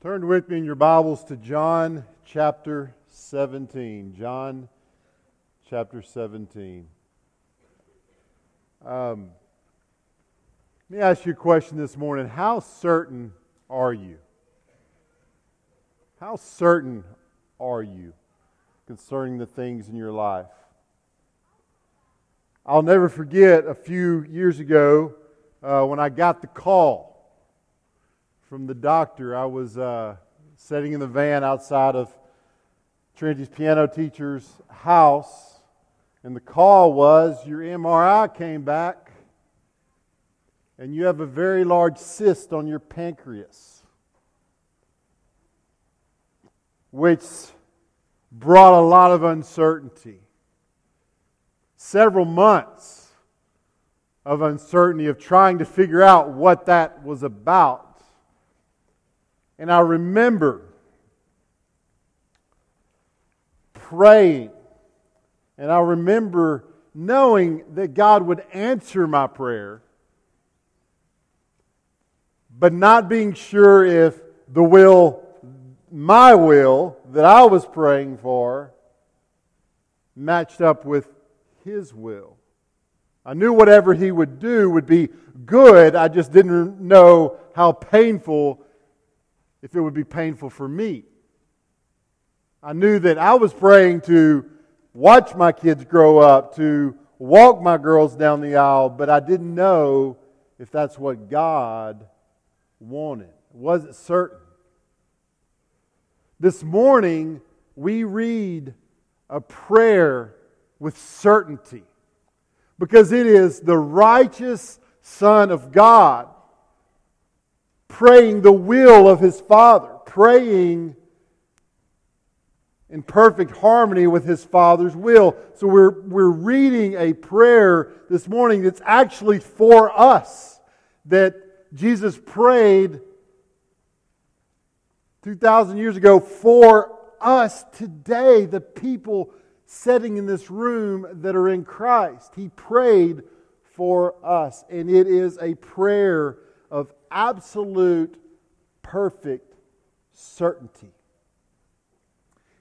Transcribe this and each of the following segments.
Turn with me in your Bibles to John chapter 17. John chapter 17. Um, let me ask you a question this morning. How certain are you? How certain are you concerning the things in your life? I'll never forget a few years ago uh, when I got the call from the doctor. I was uh, sitting in the van outside of Trinity's piano teacher's house, and the call was your MRI came back, and you have a very large cyst on your pancreas, which brought a lot of uncertainty. Several months of uncertainty of trying to figure out what that was about. And I remember praying, and I remember knowing that God would answer my prayer, but not being sure if the will, my will, that I was praying for, matched up with His will. I knew whatever He would do would be good, I just didn't know how painful if it would be painful for me. I knew that I was praying to watch my kids grow up, to walk my girls down the aisle, but I didn't know if that's what God wanted. Was it certain? This morning, we read a prayer with certainty because it is the righteous Son of God praying the will of his Father, praying in perfect harmony with his Father's will. So we're, we're reading a prayer this morning that's actually for us, that Jesus prayed 2,000 years ago for us today, the people sitting in this room that are in Christ. He prayed for us, and it is a prayer of absolute, perfect certainty.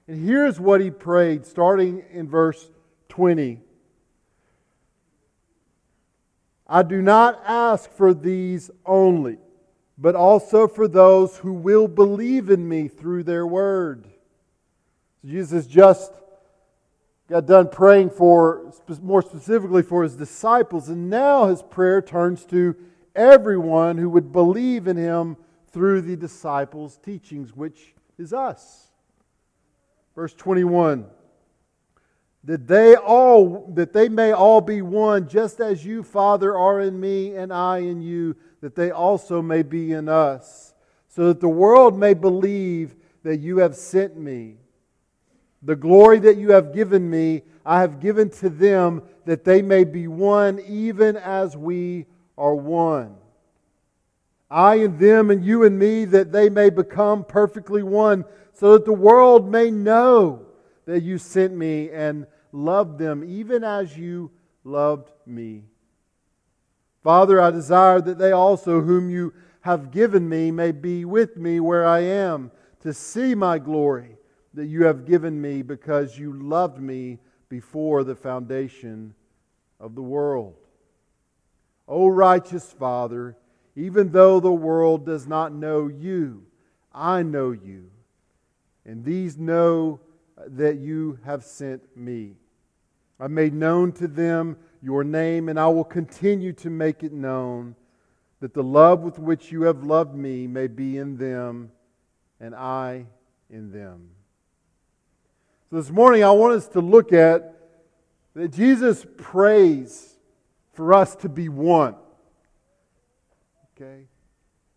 And here's what he prayed, starting in verse 20. I do not ask for these only, but also for those who will believe in me through their word. Jesus just got done praying for, more specifically for his disciples, and now his prayer turns to everyone who would believe in him through the disciples' teachings, which is us. Verse 21 that they all that they may all be one just as you father are in me and I in you that they also may be in us so that the world may believe that you have sent me the glory that you have given me I have given to them that they may be one even as we are one. I and them and you and me, that they may become perfectly one, so that the world may know that you sent me and loved them, even as you loved me. Father, I desire that they also, whom you have given me, may be with me where I am, to see my glory that you have given me because you loved me before the foundation of the world. O righteous Father, even though the world does not know you, I know you. And these know that you have sent me. I made known to them your name, and I will continue to make it known, that the love with which you have loved me may be in them, and I in them. So this morning, I want us to look at that Jesus prays for us to be one. Okay?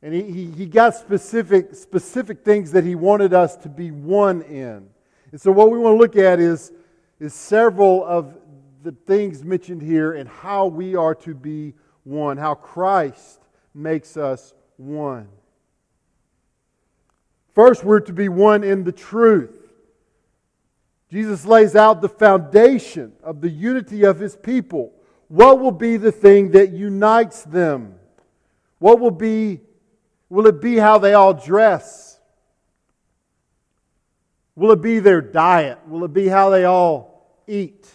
And he, he, he got specific, specific things that he wanted us to be one in. And so, what we want to look at is, is several of the things mentioned here and how we are to be one, how Christ makes us one. First, we're to be one in the truth. Jesus lays out the foundation of the unity of his people. What will be the thing that unites them? What will be, will it be how they all dress? Will it be their diet? Will it be how they all eat?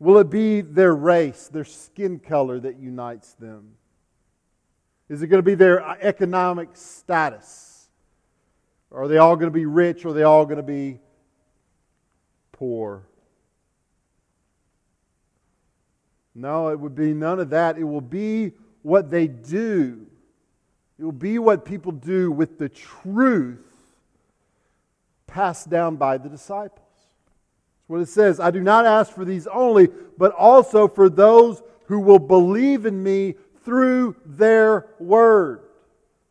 Will it be their race, their skin color that unites them? Is it going to be their uh, economic status? Are they all going to be rich or are they all going to be poor? No, it would be none of that. It will be what they do. It will be what people do with the truth passed down by the disciples. That's what it says. I do not ask for these only, but also for those who will believe in me through their word.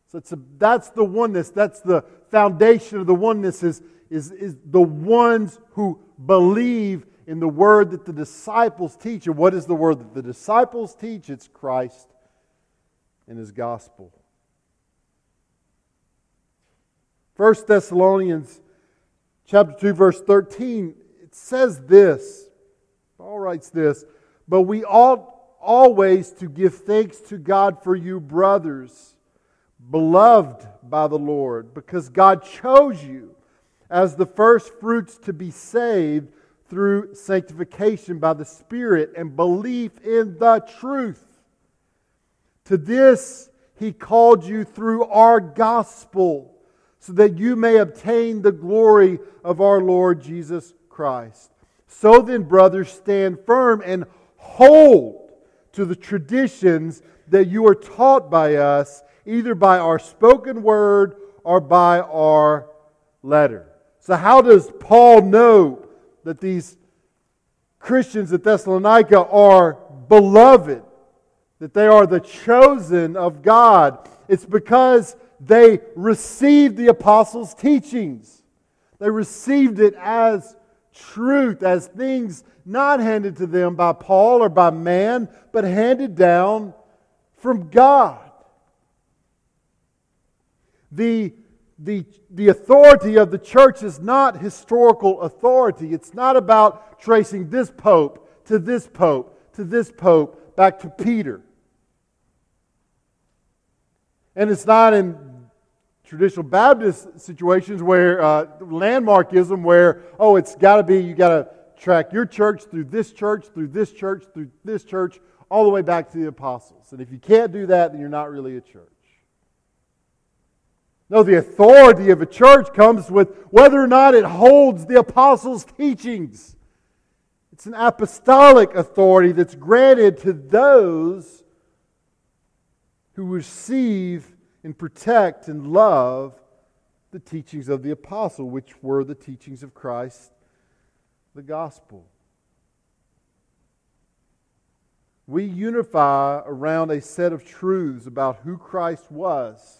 So a, that's the oneness. That's the foundation of the oneness is, is, is the ones who believe in the word that the disciples teach. And what is the word that the disciples teach? It's Christ and his gospel. 1 Thessalonians chapter 2 verse 13 it says this. Paul writes this, but we ought always to give thanks to God for you brothers, beloved by the Lord, because God chose you as the first fruits to be saved through sanctification by the Spirit and belief in the truth. To this he called you through our gospel, so that you may obtain the glory of our Lord Jesus Christ. So then, brothers, stand firm and hold to the traditions that you are taught by us, either by our spoken word or by our letter. So, how does Paul know that these Christians at Thessalonica are beloved, that they are the chosen of God. It's because they received the apostles' teachings. They received it as truth, as things not handed to them by Paul or by man, but handed down from God. The the, the authority of the church is not historical authority. It's not about tracing this pope to this pope to this pope back to Peter. And it's not in traditional Baptist situations where uh, landmarkism, where, oh, it's got to be, you got to track your church through this church, through this church, through this church, all the way back to the apostles. And if you can't do that, then you're not really a church. No, the authority of a church comes with whether or not it holds the apostles' teachings. It's an apostolic authority that's granted to those who receive and protect and love the teachings of the apostle, which were the teachings of Christ, the gospel. We unify around a set of truths about who Christ was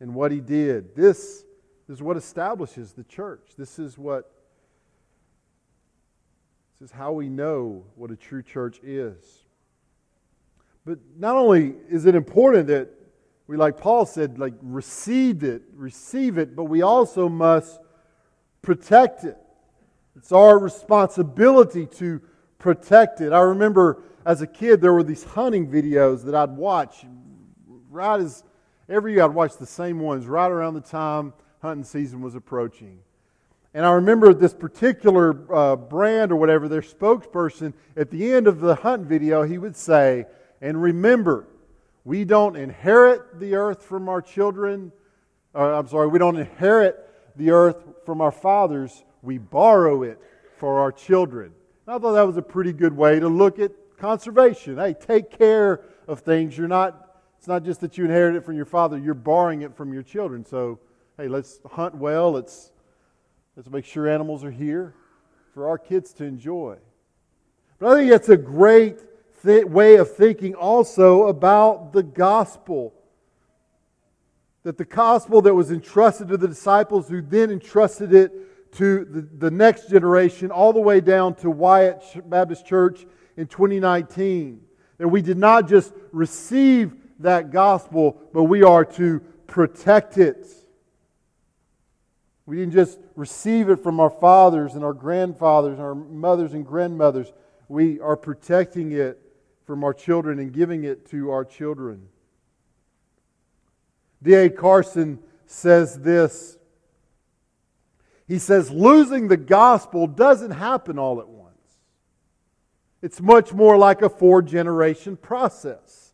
and what he did. This is what establishes the church. This is what this is how we know what a true church is. But not only is it important that we, like Paul said, like receive it, receive it, but we also must protect it. It's our responsibility to protect it. I remember as a kid there were these hunting videos that I'd watch right as every year I'd watch the same ones right around the time hunting season was approaching. And I remember this particular uh, brand or whatever, their spokesperson, at the end of the hunt video, he would say, And remember, we don't inherit the earth from our children. Or, I'm sorry, we don't inherit the earth from our fathers. We borrow it for our children. And I thought that was a pretty good way to look at conservation. Hey, take care of things. You're not it's not just that you inherit it from your father, you're borrowing it from your children. So, hey, let's hunt well. Let's, let's make sure animals are here for our kids to enjoy. But I think that's a great th- way of thinking also about the gospel. That the gospel that was entrusted to the disciples, who then entrusted it to the, the next generation, all the way down to Wyatt Baptist Church in 2019. That we did not just receive that gospel, but we are to protect it. We didn't just receive it from our fathers and our grandfathers and our mothers and grandmothers. We are protecting it from our children and giving it to our children. D.A. Carson says this. He says, losing the gospel doesn't happen all at once. It's much more like a four generation process.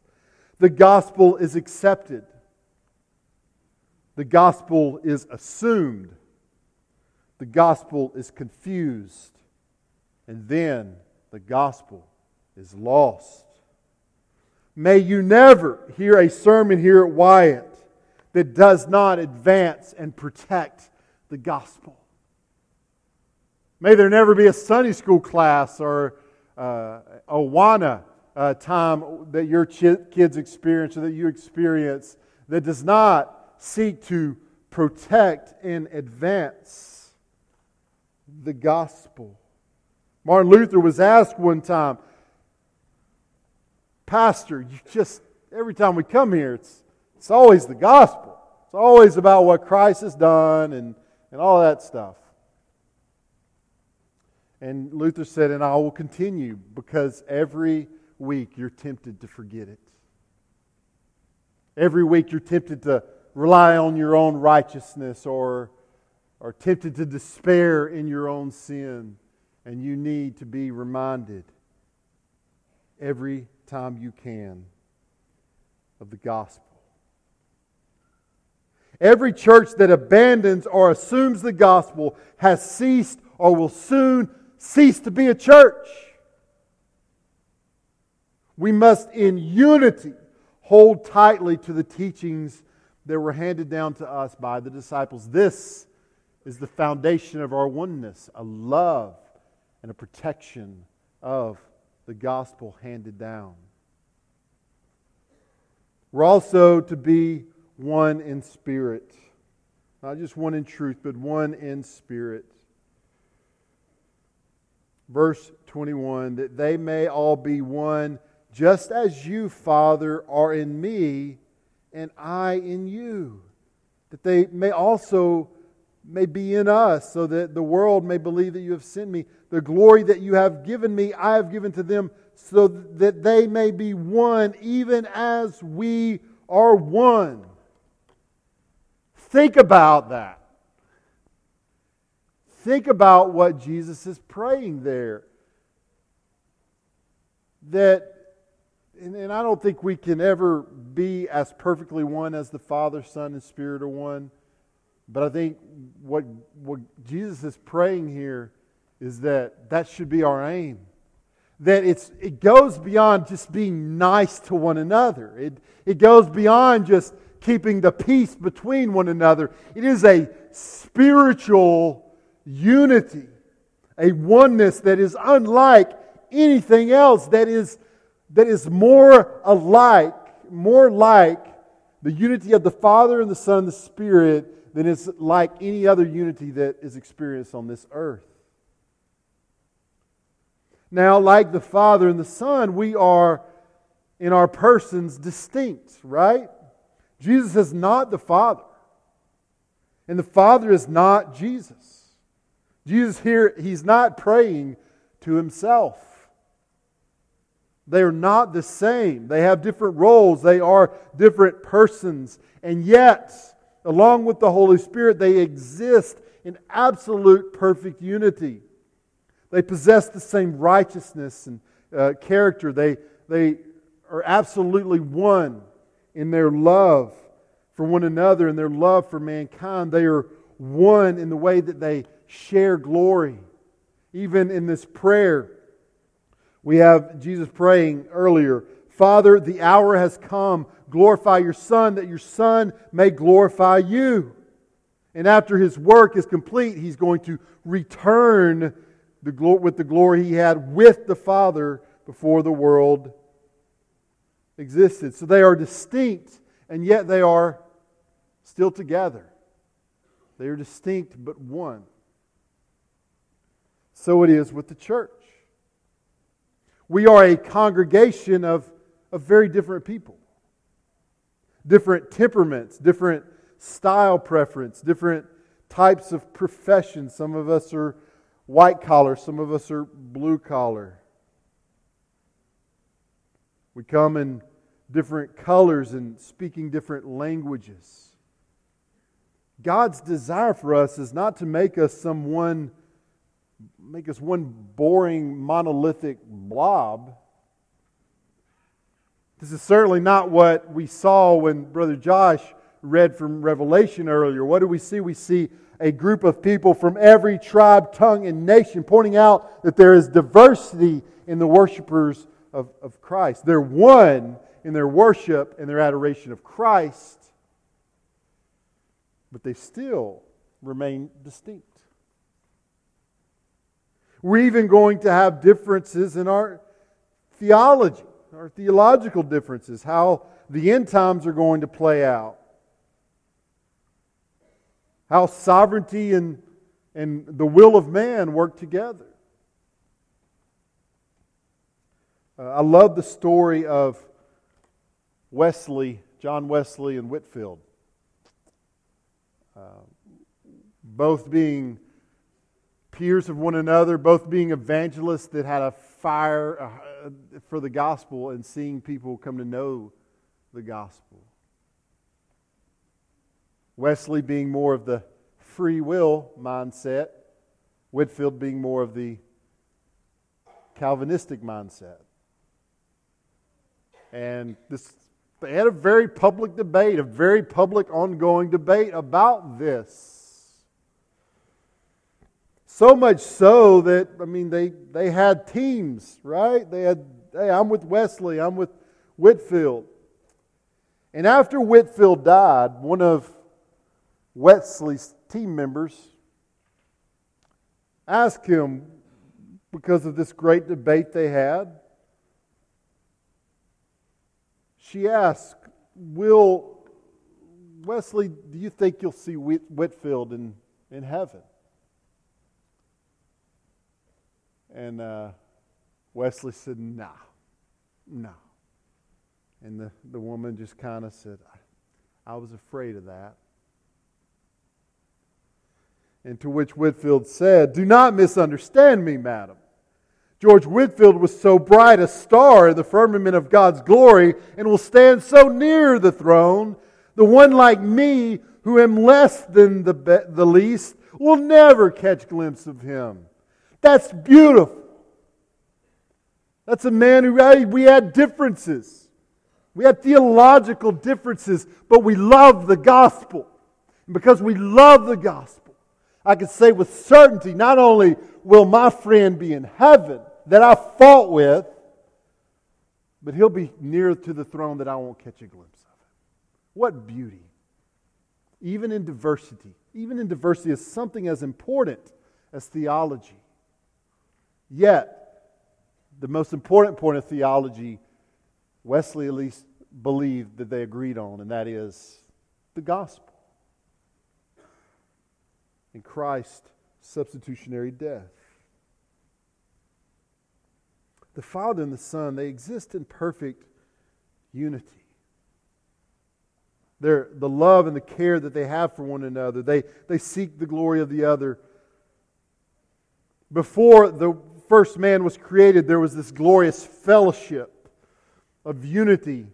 The gospel is accepted, the gospel is assumed, the gospel is confused, and then the gospel is lost. May you never hear a sermon here at Wyatt that does not advance and protect the gospel. May there never be a Sunday school class or uh, Awana uh, time that your ch- kids experience or that you experience that does not seek to protect and advance the gospel. Martin Luther was asked one time, Pastor, you just, every time we come here, it's, it's always the gospel. It's always about what Christ has done and, and all that stuff. And Luther said, And I will continue because every week you're tempted to forget it. Every week you're tempted to rely on your own righteousness or, or tempted to despair in your own sin. And you need to be reminded every time you can of the gospel. Every church that abandons or assumes the gospel has ceased or will soon cease to be a church. We must, in unity, hold tightly to the teachings that were handed down to us by the disciples. This is the foundation of our oneness a love and a protection of the gospel handed down. We're also to be one in spirit. Not just one in truth, but one in spirit. Verse 21 that they may all be one, just as you, Father, are in me, and I in you. That they may also may be in us, so that the world may believe that you have sent me. The glory that you have given me, I have given to them, so that they may be one, even as we are one. Think about that. Think about what Jesus is praying there. That, and, and I don't think we can ever be as perfectly one as the Father, Son, and Spirit are one. But I think what, what Jesus is praying here is that that should be our aim. That it's, it goes beyond just being nice to one another, it, it goes beyond just keeping the peace between one another. It is a spiritual unity, a oneness that is unlike anything else, that is, that is more alike, more like the unity of the Father and the Son and the Spirit than is like any other unity that is experienced on this earth. Now, like the Father and the Son, we are in our persons distinct, right? Jesus is not the Father, and the Father is not Jesus. Jesus here, he's not praying to himself. They are not the same. They have different roles. They are different persons. And yet, along with the Holy Spirit, they exist in absolute perfect unity. They possess the same righteousness and uh, character. They, they are absolutely one in their love for one another and their love for mankind. They are one in the way that they share glory. Even in this prayer, we have Jesus praying earlier Father, the hour has come. Glorify your Son, that your Son may glorify you. And after his work is complete, he's going to return the, with the glory he had with the Father before the world existed. So they are distinct, and yet they are still together. They are distinct but one. So it is with the church. We are a congregation of, of very different people, different temperaments, different style preference, different types of profession. Some of us are white collar, some of us are blue collar. We come in different colors and speaking different languages. God's desire for us is not to make us someone make us one boring monolithic blob. This is certainly not what we saw when Brother Josh read from Revelation earlier. What do we see? We see a group of people from every tribe, tongue, and nation, pointing out that there is diversity in the worshipers of, of Christ. They're one in their worship and their adoration of Christ, but they still remain distinct. We're even going to have differences in our theology, our theological differences, how the end times are going to play out how sovereignty and, and the will of man work together. Uh, I love the story of Wesley, John Wesley, and Whitefield, Uh, both being peers of one another, both being evangelists that had a fire uh, for the gospel and seeing people come to know the gospel. Wesley being more of the free will mindset, Whitefield being more of the Calvinistic mindset. And this, they had a very public debate, a very public ongoing debate about this. So much so that, I mean, they, they had teams, right? They had, hey, I'm with Wesley, I'm with Whitefield. And after Whitefield died, one of Wesley's team members asked him, because of this great debate they had, she asked, Will Wesley, do you think you'll see Whitefield in, in heaven? And uh, Wesley said, Nah, no. And the, the woman just kind of said, I, I was afraid of that. And to which Whitefield said, Do not misunderstand me, madam. George Whitefield was so bright a star in the firmament of God's glory and will stand so near the throne. The one like me, who am less than the, the least, will never catch glimpse of him. That's beautiful. That's a man who we had differences. We had theological differences, but we love the gospel. And because we love the gospel, I can say with certainty not only will my friend be in heaven that I fought with, but he'll be near to the throne that I won't catch a glimpse of. What beauty. Even in diversity, even in diversity is something as important as theology. Yet, the most important point of theology, Wesley at least believed that they agreed on, and that is the gospel in Christ's substitutionary death. The Father and the Son, they exist in perfect unity. They're, the love and the care that they have for one another, they, they seek the glory of the other. Before the first man was created, there was this glorious fellowship of unity.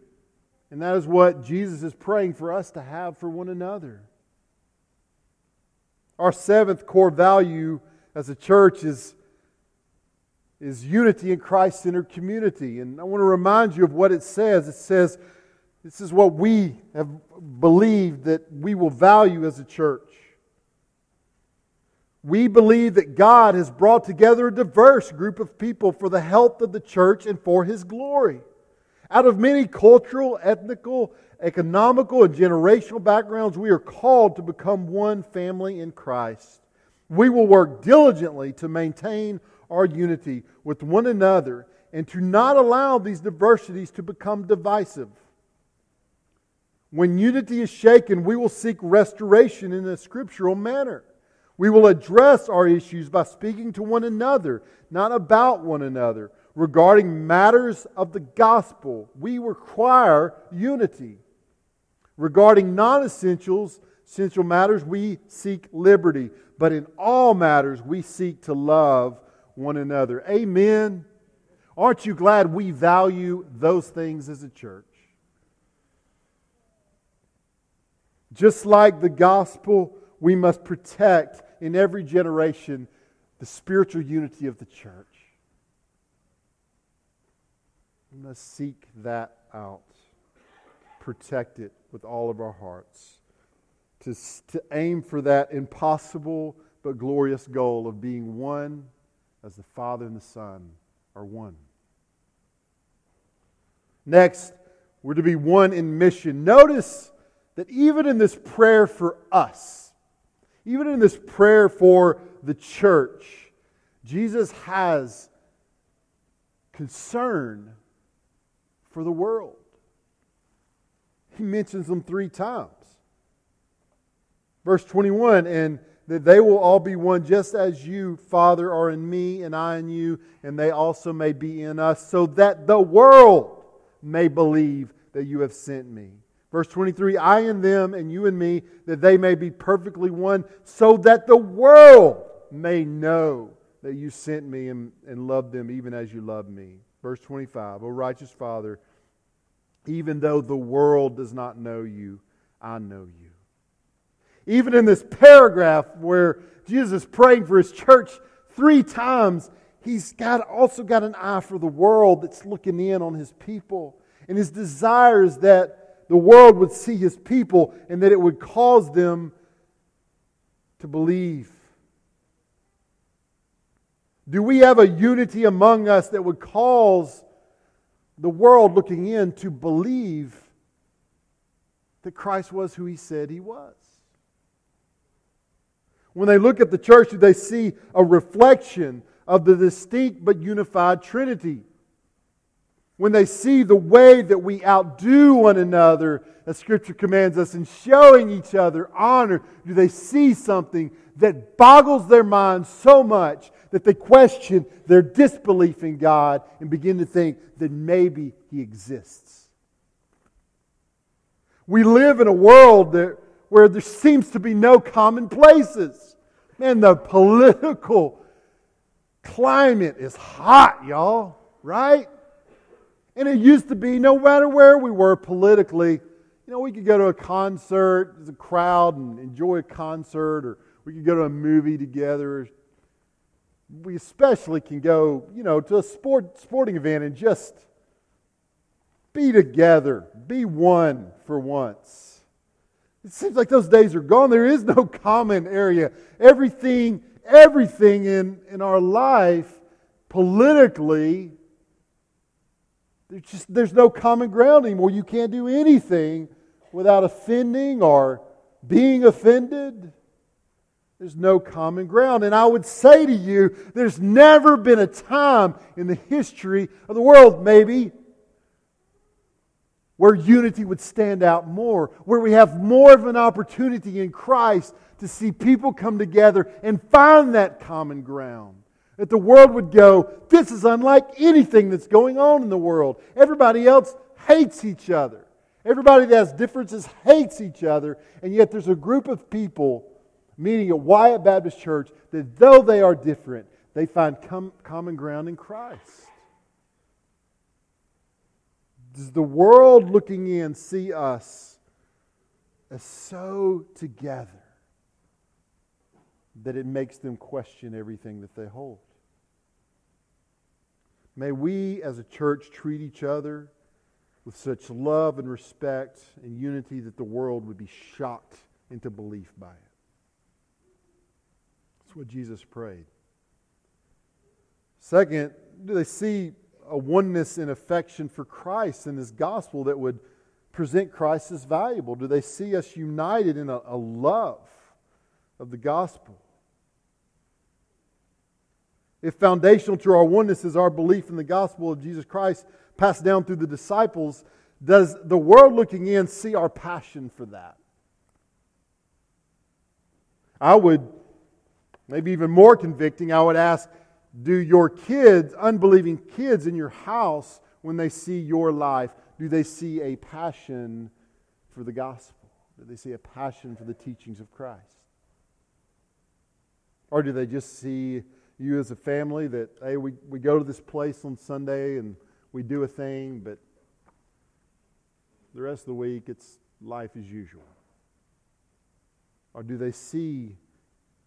And that is what Jesus is praying for us to have for one another. Our seventh core value as a church is, is unity in Christ centered community. And I want to remind you of what it says. It says, this is what we have believed that we will value as a church. We believe that God has brought together a diverse group of people for the health of the church and for His glory. Out of many cultural, ethnical, economical, and generational backgrounds, we are called to become one family in Christ. We will work diligently to maintain our unity with one another and to not allow these diversities to become divisive. When unity is shaken, we will seek restoration in a scriptural manner. We will address our issues by speaking to one another, not about one another. Regarding matters of the gospel, we require unity. Regarding non essentials, essential matters, we seek liberty. But in all matters, we seek to love one another. Amen. Aren't you glad we value those things as a church? Just like the gospel, we must protect in every generation the spiritual unity of the church. We must seek that out, protect it with all of our hearts, to, to aim for that impossible but glorious goal of being one as the Father and the Son are one. Next, we're to be one in mission. Notice that even in this prayer for us, even in this prayer for the church, Jesus has concern for the world. He mentions them three times. Verse 21 and that they will all be one just as you, Father, are in me and I in you, and they also may be in us, so that the world may believe that you have sent me. Verse 23 I and them, and you and me, that they may be perfectly one, so that the world may know that you sent me and, and loved them even as you loved me. Verse 25 O righteous Father, even though the world does not know you, I know you. Even in this paragraph where Jesus is praying for his church three times, he's got, also got an eye for the world that's looking in on his people. And his desire is that the world would see his people and that it would cause them to believe. Do we have a unity among us that would cause the world looking in to believe that Christ was who he said he was? When they look at the church, do they see a reflection of the distinct but unified Trinity? When they see the way that we outdo one another, as Scripture commands us, in showing each other honor, do they see something that boggles their minds so much that they question their disbelief in God and begin to think that maybe He exists? We live in a world that where there seems to be no common places. Man, the political climate is hot, y'all, right? And it used to be no matter where we were politically, you know, we could go to a concert as a crowd and enjoy a concert, or we could go to a movie together. We especially can go, you know, to a sport, sporting event and just be together, be one for once. It seems like those days are gone. There is no common area. Everything, everything in, in our life, politically, there's just there's no common ground anymore. You can't do anything without offending or being offended. There's no common ground. And I would say to you, there's never been a time in the history of the world, maybe, where unity would stand out more, where we have more of an opportunity in Christ to see people come together and find that common ground. That the world would go, This is unlike anything that's going on in the world. Everybody else hates each other. Everybody that has differences hates each other, and yet there's a group of people meeting at Wyatt Baptist Church that, though they are different, they find com- common ground in Christ. Does the world looking in see us as so together that it makes them question everything that they hold? May we as a church treat each other with such love and respect and unity that the world would be shocked into belief by it. That's what Jesus prayed. Second, do they see a oneness in affection for Christ and His gospel that would present Christ as valuable? Do they see us united in a, a love of the gospel? If foundational to our oneness is our belief in the gospel of Jesus Christ passed down through the disciples, does the world looking in see our passion for that? I would, maybe even more convicting, I would ask do your kids, unbelieving kids in your house, when they see your life, do they see a passion for the gospel? Do they see a passion for the teachings of Christ? Or do they just see you as a family that, hey, we, we go to this place on Sunday and we do a thing, but the rest of the week it's life as usual? Or do they see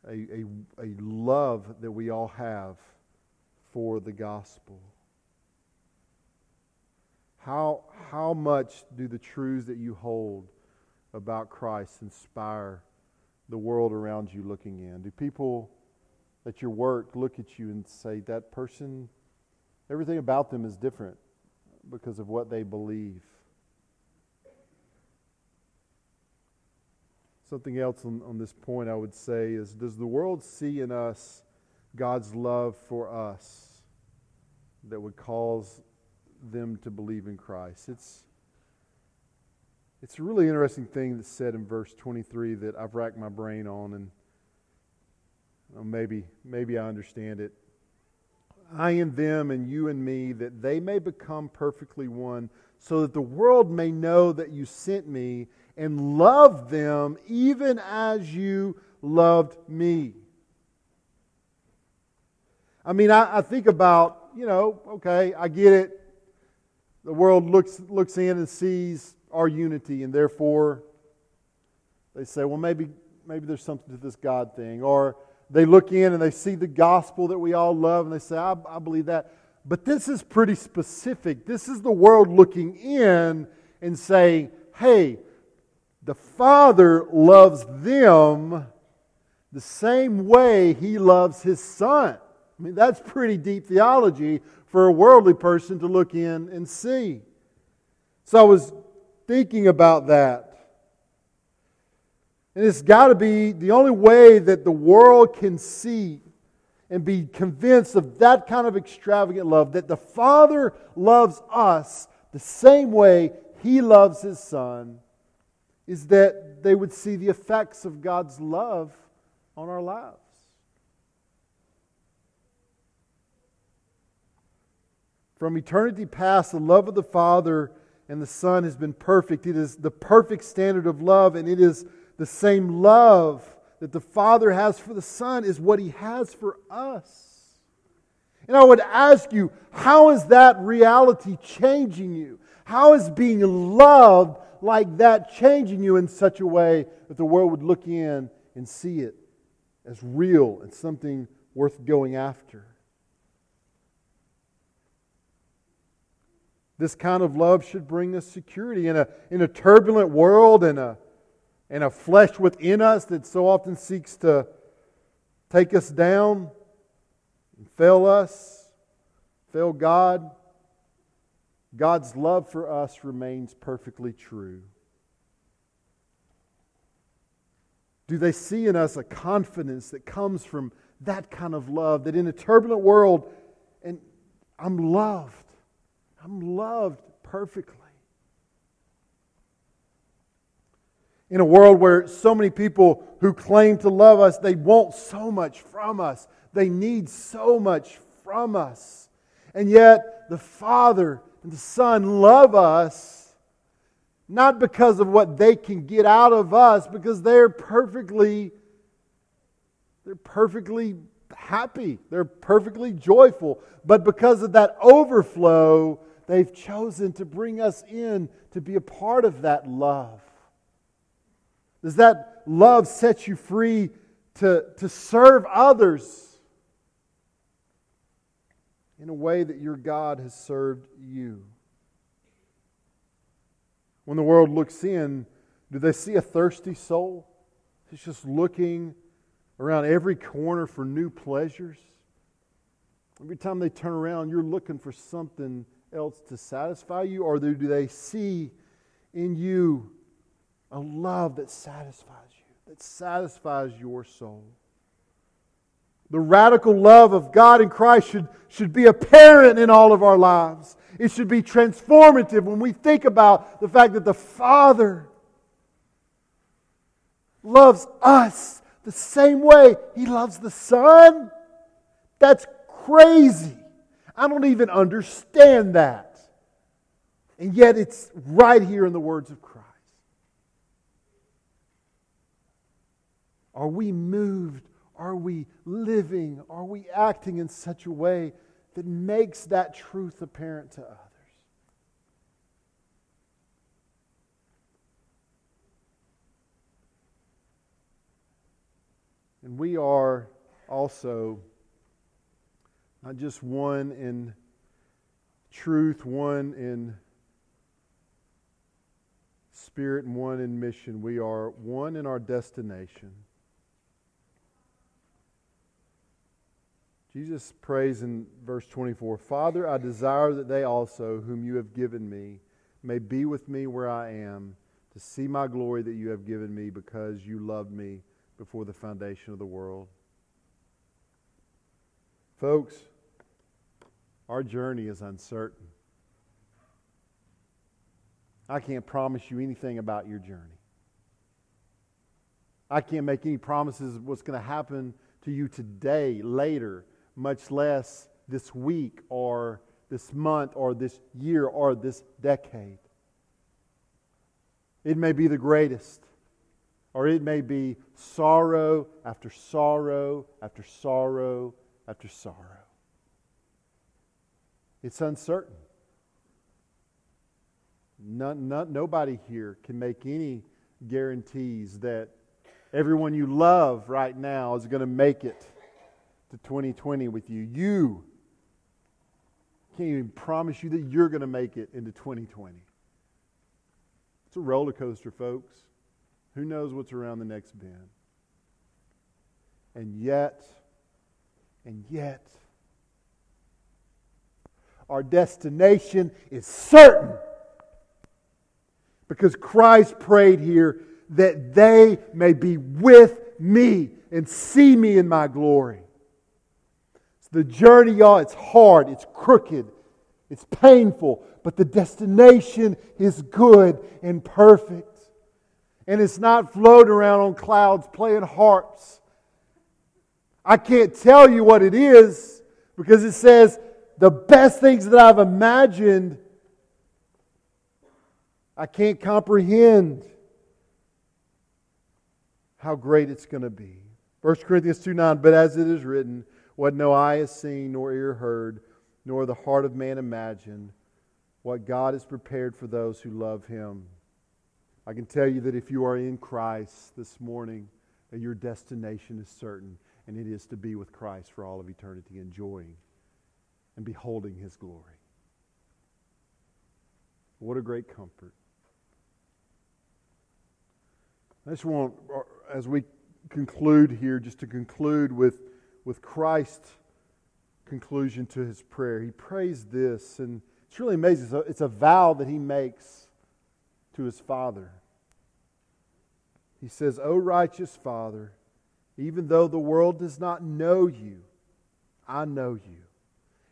a, a, a love that we all have for the gospel? How, how much do the truths that you hold about Christ inspire the world around you looking in? Do people at your work look at you and say, that person, everything about them is different because of what they believe? Something else on, on this point I would say is Does the world see in us God's love for us that would cause them to believe in Christ? It's, it's a really interesting thing that's said in verse 23 that I've racked my brain on, and maybe, maybe I understand it. I and them and you and me, that they may become perfectly one, so that the world may know that you sent me and loved them even as you loved me. I mean, I, I, think about, you know, okay, I get it. The world looks, looks in and sees our unity, and therefore they say, well, maybe, maybe there's something to this God thing. Or they look in and they see the gospel that we all love, and they say, I, I believe that. But this is pretty specific. This is the world looking in and saying, hey, the Father loves them the same way He loves His Son. I mean, that's pretty deep theology for a worldly person to look in and see. So I was thinking about that. And it's got to be the only way that the world can see and be convinced of that kind of extravagant love, that the Father loves us the same way He loves His Son is that they would see the effects of God's love on our lives. From eternity past, the love of the Father and the Son has been perfect. It is the perfect standard of love, and it is the same love that the Father has for the Son, is what He has for us. And I would ask you, how is that reality changing you? How is being loved like that changing you in such a way that the world would look in and see it as real and something worth going after. This kind of love should bring us security in a, in a turbulent world and a, and a flesh within us that so often seeks to take us down and fail us, fail God. God's love for us remains perfectly true. Do they see in us a confidence that comes from that kind of love? That in a turbulent world, and I'm loved. I'm loved perfectly. In a world where so many people who claim to love us, they want so much from us. They need so much from us. And yet, the Father and the Son love us not because of what they can get out of us, because they're perfectly, they're perfectly happy. They're perfectly joyful. But because of that overflow, they've chosen to bring us in to be a part of that love. Does that love set you free to, to serve others? in a way that your God has served you. When the world looks in, do they see a thirsty soul? It's just looking around every corner for new pleasures. Every time they turn around, you're looking for something else to satisfy you, or do they see in you a love that satisfies you, that satisfies your soul? The radical love of God in Christ should, should be apparent in all of our lives. It should be transformative when we think about the fact that the Father loves us the same way He loves the Son. That's crazy. I don't even understand that. And yet it's right here in the words of Christ. Are we moved are we living? Are we acting in such a way that makes that truth apparent to others? And we are also not just one in truth, one in spirit, and one in mission. We are one in our destination. Jesus prays in verse 24 Father, I desire that they also, whom you have given me, may be with me where I am, to see my glory that you have given me because you loved me before the foundation of the world. Folks, our journey is uncertain. I can't promise you anything about your journey. I can't make any promises of what's going to happen to you today, later much less this week or this month or this year or this decade. It may be the greatest, or it may be sorrow after sorrow after sorrow after sorrow. It's uncertain. None, none, nobody here can make any guarantees that everyone you love right now is going to make it to 2020 with you. You can't even promise you that you're going to make it into 2020. It's a roller coaster, folks. Who knows what's around the next bend? And yet, and yet, our destination is certain. Because Christ prayed here that they may be with me and see me in my glory. It's The journey, y'all, it's hard, it's crooked, it's painful, but the destination is good and perfect. And it's not floating around on clouds playing harps. I can't tell you what it is because it says the best things that I've imagined, I can't comprehend how great it's going to be. 1 Corinthians 2 9, but as it is written, what no eye has seen, nor ear heard, nor the heart of man imagined, what God has prepared for those who love him. I can tell you that if you are in Christ this morning, that your destination is certain, and it is to be with Christ for all of eternity, enjoying and beholding his glory. What a great comfort. I just want, as we conclude here, just to conclude with with Christ's conclusion to his prayer. He prays this, and it's really amazing. It's a, it's a vow that he makes to his Father. He says, O righteous Father, even though the world does not know you, I know you,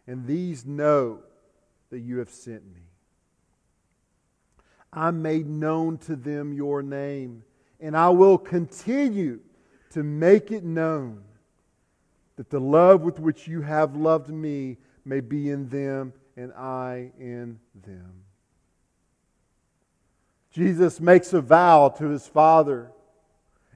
and these know that you have sent me. I made known to them your name, and I will continue to make it known that the love with which you have loved me may be in them and I in them. Jesus makes a vow to his Father.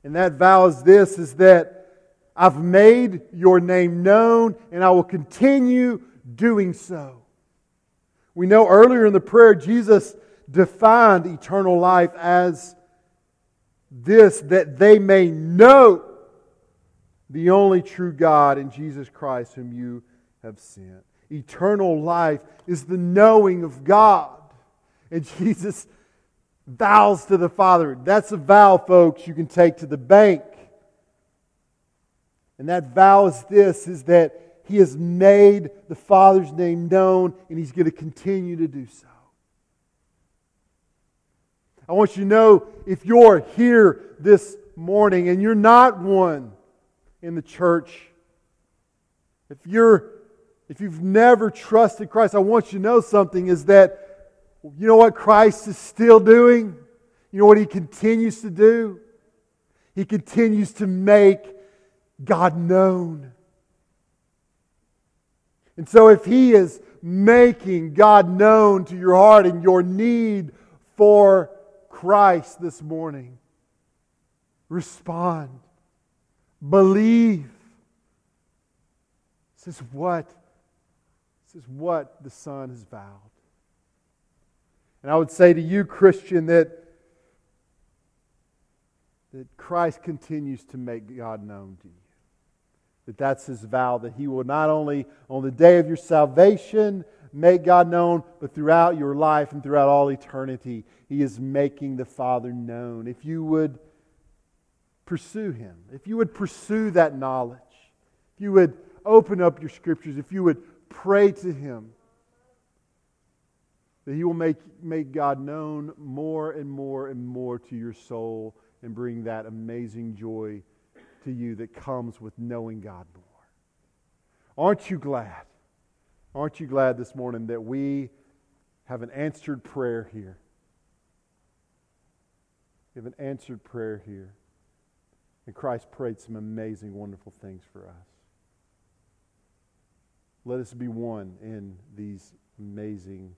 And that vow is this is that I've made your name known and I will continue doing so. We know earlier in the prayer Jesus defined eternal life as this that they may know the only true God in Jesus Christ, whom you have sent. Eternal life is the knowing of God. And Jesus vows to the Father. That's a vow, folks, you can take to the bank. And that vow is this is that he has made the Father's name known and he's going to continue to do so. I want you to know if you're here this morning and you're not one in the church. If you're if you've never trusted Christ, I want you to know something is that you know what Christ is still doing? You know what he continues to do? He continues to make God known. And so if he is making God known to your heart and your need for Christ this morning, respond. Believe. This is what this is what the Son has vowed. And I would say to you, Christian, that, that Christ continues to make God known to you. That that's his vow, that he will not only on the day of your salvation make God known, but throughout your life and throughout all eternity, he is making the Father known. If you would pursue him, if you would pursue that knowledge, if you would open up your scriptures, if you would pray to him, that he will make, make God known more and more and more to your soul and bring that amazing joy to you that comes with knowing God more. Aren't you glad? Aren't you glad this morning that we have an answered prayer here? We have an answered prayer here. And Christ prayed some amazing, wonderful things for us. Let us be one in these amazing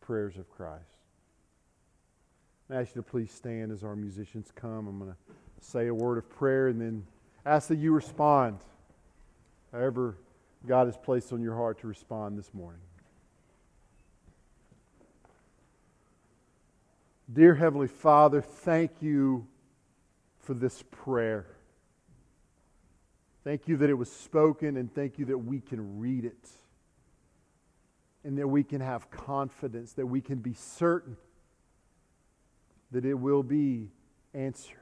prayers of Christ. I ask you to please stand as our musicians come. I'm going to say a word of prayer and then ask that you respond however God has placed on your heart to respond this morning. Dear Heavenly Father, thank you for this prayer. Thank you that it was spoken, and thank you that we can read it. And that we can have confidence, that we can be certain that it will be answered.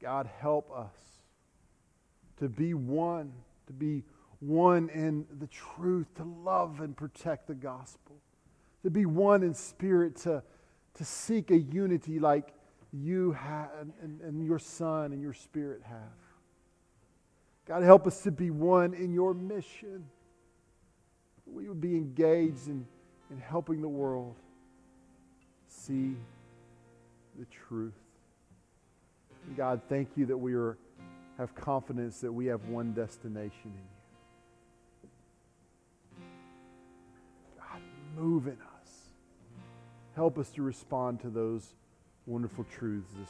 God, help us to be one, to be one in the truth, to love and protect the gospel, to be one in spirit, to, to seek a unity like you have and, and your Son and your Spirit have. God, help us to be one in your mission. We would be engaged in, in helping the world see the truth. God, thank you that we are, have confidence that we have one destination in you. God, move in us. Help us to respond to those wonderful truths this